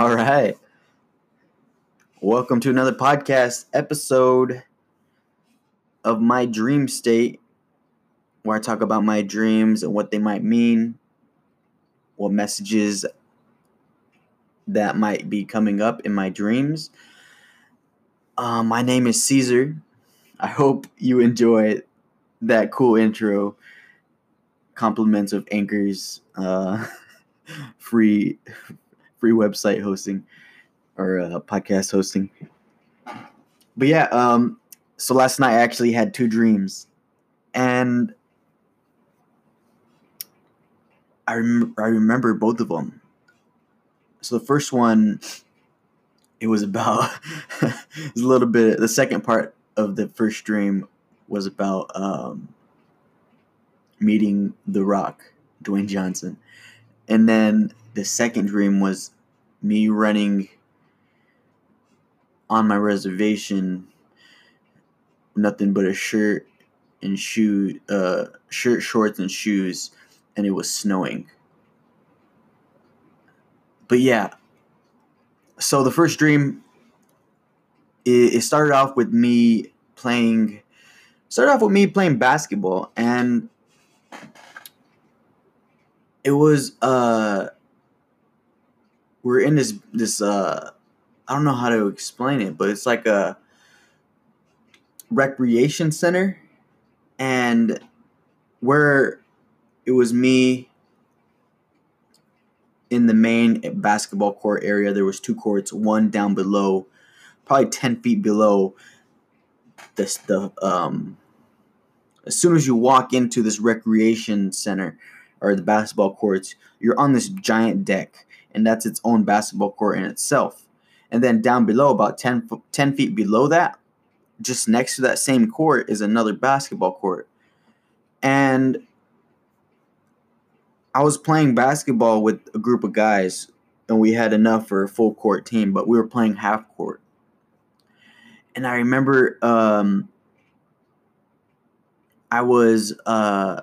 All right. Welcome to another podcast episode of My Dream State, where I talk about my dreams and what they might mean, what messages that might be coming up in my dreams. Uh, my name is Cesar. I hope you enjoy that cool intro. Compliments of Anchor's uh, free free website hosting or uh, podcast hosting. But yeah, um, so last night I actually had two dreams, and I rem- I remember both of them. So the first one, it was about it was a little bit. The second part of the first dream was about um, meeting The Rock, Dwayne Johnson, and then the second dream was me running on my reservation nothing but a shirt and shoe uh shirt shorts and shoes and it was snowing. But yeah so the first dream it, it started off with me playing started off with me playing basketball and it was uh we're in this this uh I don't know how to explain it, but it's like a recreation center. And where it was me in the main basketball court area there was two courts one down below probably 10 feet below this the um as soon as you walk into this recreation center or the basketball courts you're on this giant deck and that's its own basketball court in itself. And then down below, about 10, 10 feet below that, just next to that same court is another basketball court. And I was playing basketball with a group of guys, and we had enough for a full court team, but we were playing half court. And I remember um, I was uh,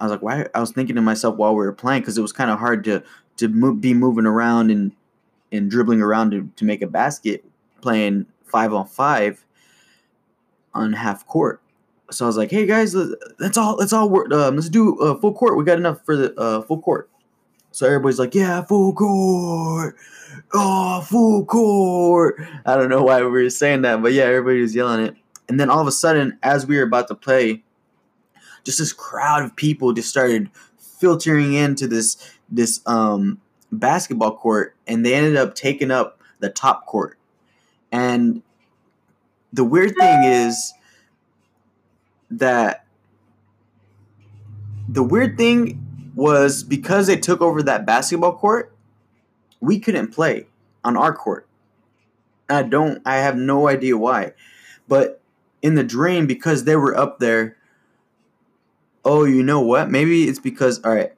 I was like, why? I was thinking to myself while we were playing because it was kind of hard to to move, be moving around and and dribbling around to, to make a basket, playing five on five on half court. So I was like, "Hey guys, let's all let's all work. Um, let's do uh, full court. We got enough for the uh, full court." So everybody's like, "Yeah, full court. Oh, full court." I don't know why we were saying that, but yeah, everybody was yelling it. And then all of a sudden, as we were about to play, just this crowd of people just started filtering into this this um, basketball court, and they ended up taking up the top court. And the weird thing is that the weird thing was because they took over that basketball court, we couldn't play on our court. I don't I have no idea why. But in the dream because they were up there, oh, you know what? Maybe it's because all right,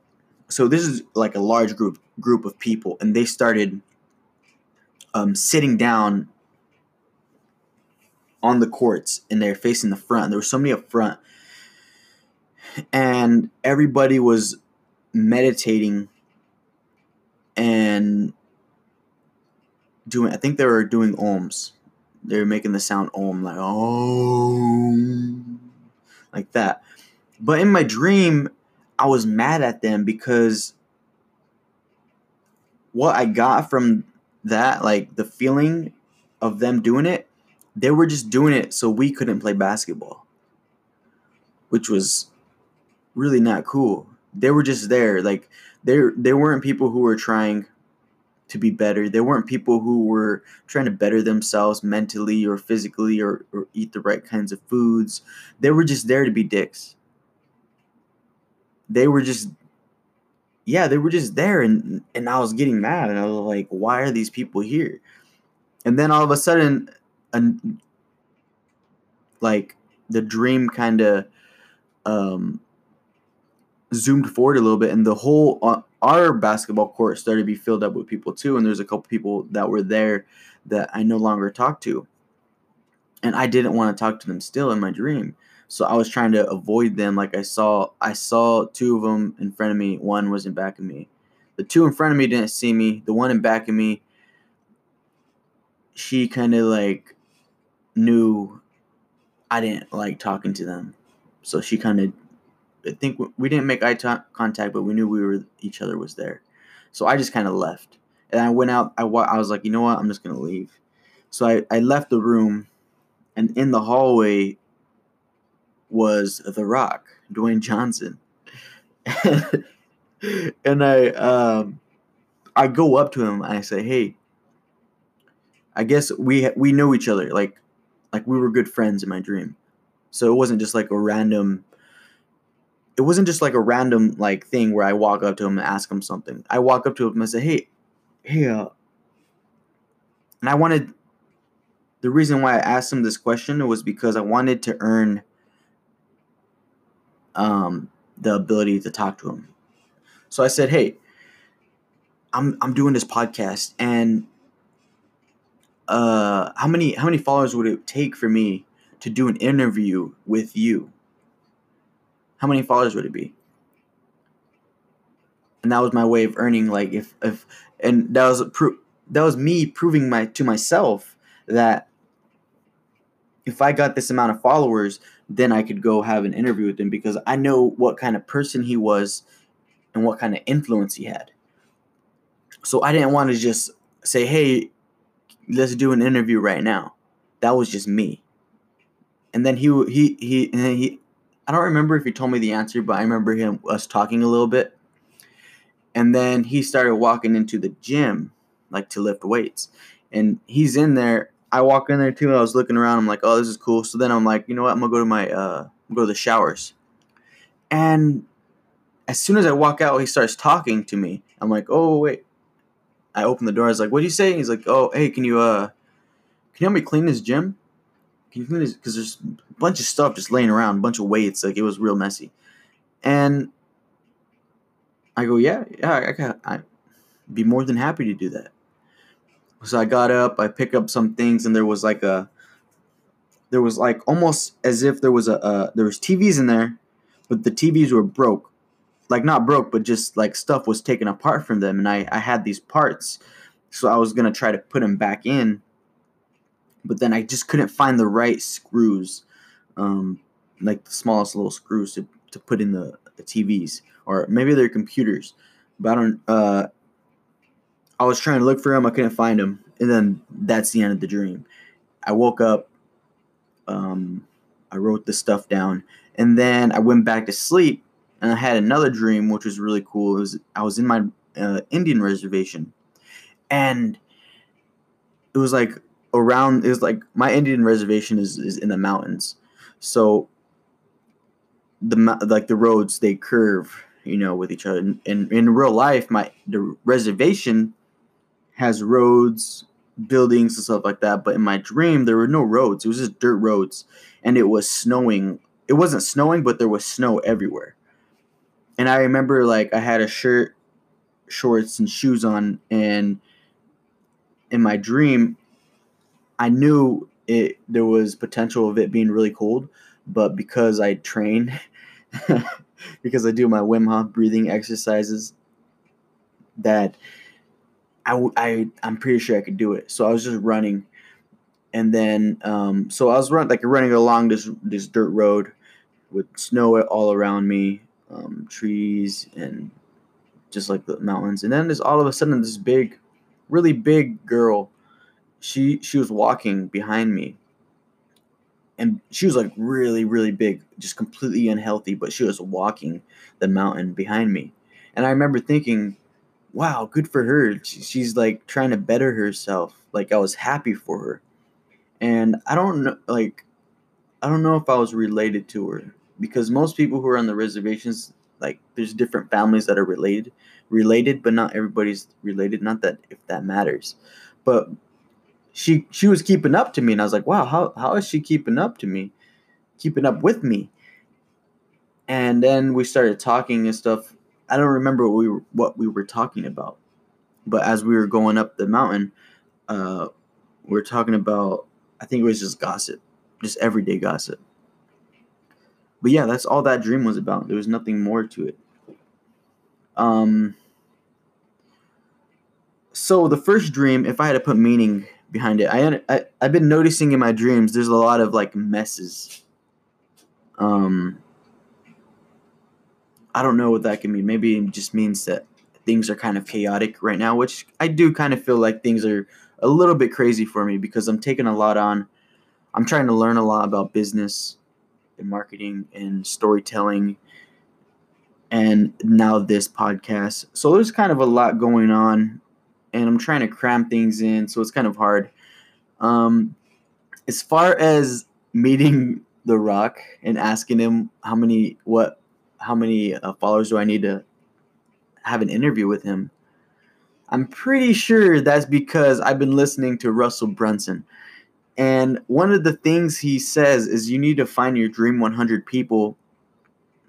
so this is like a large group group of people and they started um, sitting down on the courts and they're facing the front. There were so many up front. And everybody was meditating and doing i think they were doing ohms. They were making the sound om like oh like that but in my dream I was mad at them because what I got from that, like the feeling of them doing it, they were just doing it so we couldn't play basketball, which was really not cool. They were just there, like they they weren't people who were trying to be better. They weren't people who were trying to better themselves mentally or physically or, or eat the right kinds of foods. They were just there to be dicks they were just yeah, they were just there and and I was getting mad and I was like, why are these people here? And then all of a sudden an like the dream kind of um zoomed forward a little bit and the whole uh, our basketball court started to be filled up with people too and there's a couple people that were there that I no longer talk to and I didn't want to talk to them still in my dream so I was trying to avoid them. Like I saw, I saw two of them in front of me. One was in back of me. The two in front of me didn't see me. The one in back of me she kind of like knew I didn't like talking to them, so she kind of I think we didn't make eye t- contact, but we knew we were each other was there. So I just kind of left, and I went out. I I was like, you know what, I'm just gonna leave. So I I left the room, and in the hallway was The Rock, Dwayne Johnson, and I um I go up to him and I say, hey. I guess we we know each other like like we were good friends in my dream. So it wasn't just like a random it wasn't just like a random like thing where I walk up to him and ask him something. I walk up to him and say, "Hey, hey," uh, and I wanted. The reason why I asked him this question was because I wanted to earn um, the ability to talk to him. So I said, "Hey, I'm I'm doing this podcast, and uh, how many how many followers would it take for me to do an interview with you?" how many followers would it be? And that was my way of earning like if if and that was pro- that was me proving my to myself that if I got this amount of followers, then I could go have an interview with him because I know what kind of person he was and what kind of influence he had. So I didn't want to just say, "Hey, let's do an interview right now." That was just me. And then he he he he I don't remember if he told me the answer, but I remember him us talking a little bit. And then he started walking into the gym, like to lift weights. And he's in there. I walk in there too. and I was looking around. I'm like, oh, this is cool. So then I'm like, you know what? I'm gonna go to my uh, go to the showers. And as soon as I walk out, he starts talking to me. I'm like, oh wait. I open the door. I was like, what do you say? He's like, oh hey, can you uh, can you help me clean this gym? Can you clean this? Because there's a bunch of stuff just laying around, a bunch of weights. Like it was real messy. And I go, yeah, yeah, I got, I'd be more than happy to do that. So I got up, I pick up some things, and there was like a, there was like almost as if there was a, there was TVs in there, but the TVs were broke, like not broke, but just like stuff was taken apart from them, and I, I had these parts, so I was gonna try to put them back in, but then I just couldn't find the right screws, um, like the smallest little screws to, to put in the, the TVs, or maybe they're computers. But I don't. Uh, I was trying to look for him, I couldn't find him, and then that's the end of the dream. I woke up. Um, I wrote the stuff down, and then I went back to sleep, and I had another dream, which was really cool. It was I was in my uh, Indian reservation, and it was like around It was like my Indian reservation is, is in the mountains. So the like the roads they curve, you know, with each other. And in, in real life, my the reservation has roads, buildings and stuff like that. But in my dream, there were no roads. It was just dirt roads, and it was snowing. It wasn't snowing, but there was snow everywhere. And I remember like I had a shirt, shorts, and shoes on, and in my dream, I knew it there was potential of it being really cold, but because I train, because I do my Wim Hof breathing exercises, that I, I I'm pretty sure I could do it. So I was just running, and then um, so I was running like running along this this dirt road with snow all around me, um, trees and just like the mountains, and then there's all of a sudden this big, really big girl she she was walking behind me. And she was like really really big just completely unhealthy but she was walking the mountain behind me. And i remember thinking wow good for her she's like trying to better herself like i was happy for her and i don't know like i don't know if i was related to her because most people who are on the reservations like there's different families that are related related but not everybody's related not that if that matters but she she was keeping up to me and I was like, wow, how how is she keeping up to me? Keeping up with me. And then we started talking and stuff. I don't remember what we were, what we were talking about. But as we were going up the mountain, uh, we are talking about I think it was just gossip, just everyday gossip. But yeah, that's all that dream was about. There was nothing more to it. Um so the first dream, if I had to put meaning behind it. I, I I've been noticing in my dreams there's a lot of like messes. Um I don't know what that can mean. Maybe it just means that things are kind of chaotic right now, which I do kind of feel like things are a little bit crazy for me because I'm taking a lot on. I'm trying to learn a lot about business and marketing and storytelling and now this podcast. So there's kind of a lot going on and I'm trying to cram things in, so it's kind of hard. Um, as far as meeting The Rock and asking him how many what how many uh, followers do I need to have an interview with him? I'm pretty sure that's because I've been listening to Russell Brunson. And one of the things he says is you need to find your dream 100 people,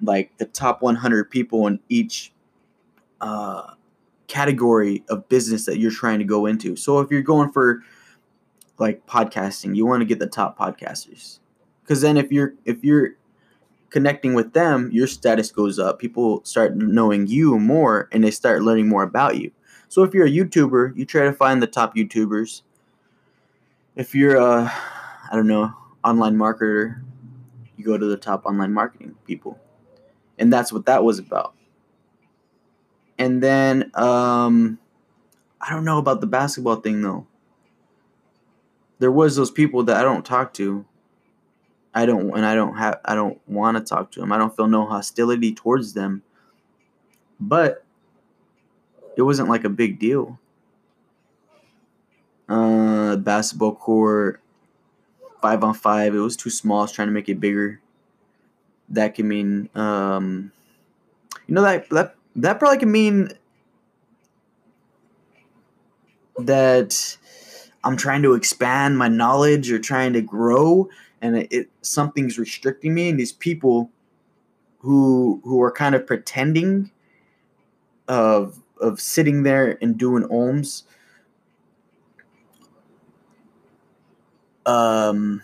like the top 100 people in each uh, category of business that you're trying to go into. So if you're going for like podcasting, you want to get the top podcasters. Cuz then if you're if you're connecting with them, your status goes up. People start knowing you more and they start learning more about you. So if you're a YouTuber, you try to find the top YouTubers. If you're a I don't know, online marketer, you go to the top online marketing people. And that's what that was about. And then um, I don't know about the basketball thing though. There was those people that I don't talk to. I don't and I don't have I don't want to talk to them. I don't feel no hostility towards them. But it wasn't like a big deal. Uh basketball court 5 on 5, it was too small. I was trying to make it bigger. That can mean um you know that that that probably can mean that I'm trying to expand my knowledge or trying to grow and it, it, something's restricting me and these people who who are kind of pretending of of sitting there and doing ohms um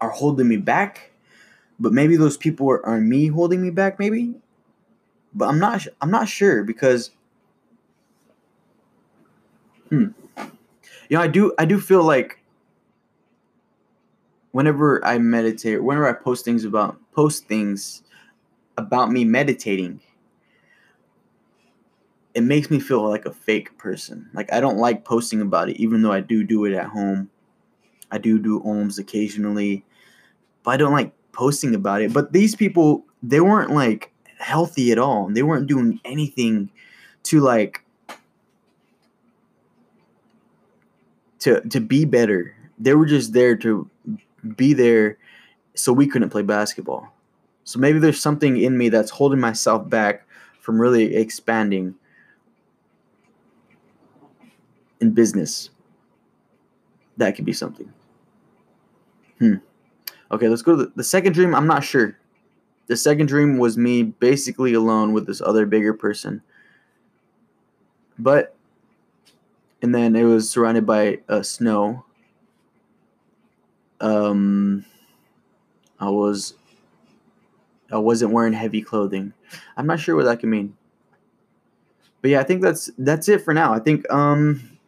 are holding me back. But maybe those people are, are me holding me back maybe. But I'm not I'm not sure because hmm. You know I do I do feel like whenever I meditate whenever I post things about post things about me meditating it makes me feel like a fake person like I don't like posting about it even though I do do it at home I do do ohms occasionally but I don't like posting about it but these people they weren't like healthy at all. They weren't doing anything to like to to be better. They were just there to be there so we couldn't play basketball. So maybe there's something in me that's holding myself back from really expanding in business. That could be something. Hmm. Okay, let's go to the, the second dream. I'm not sure. The second dream was me basically alone with this other bigger person. But, and then it was surrounded by uh, snow. Um, I was, I wasn't wearing heavy clothing. I'm not sure what that could mean. But yeah, I think that's that's it for now. I think um,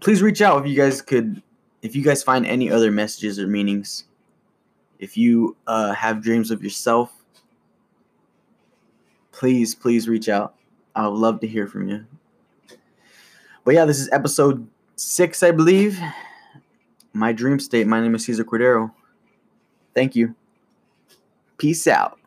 please reach out if you guys could, if you guys find any other messages or meanings if you uh, have dreams of yourself, please, please reach out. I would love to hear from you. But yeah, this is episode six, I believe. My dream state. My name is Cesar Cordero. Thank you. Peace out.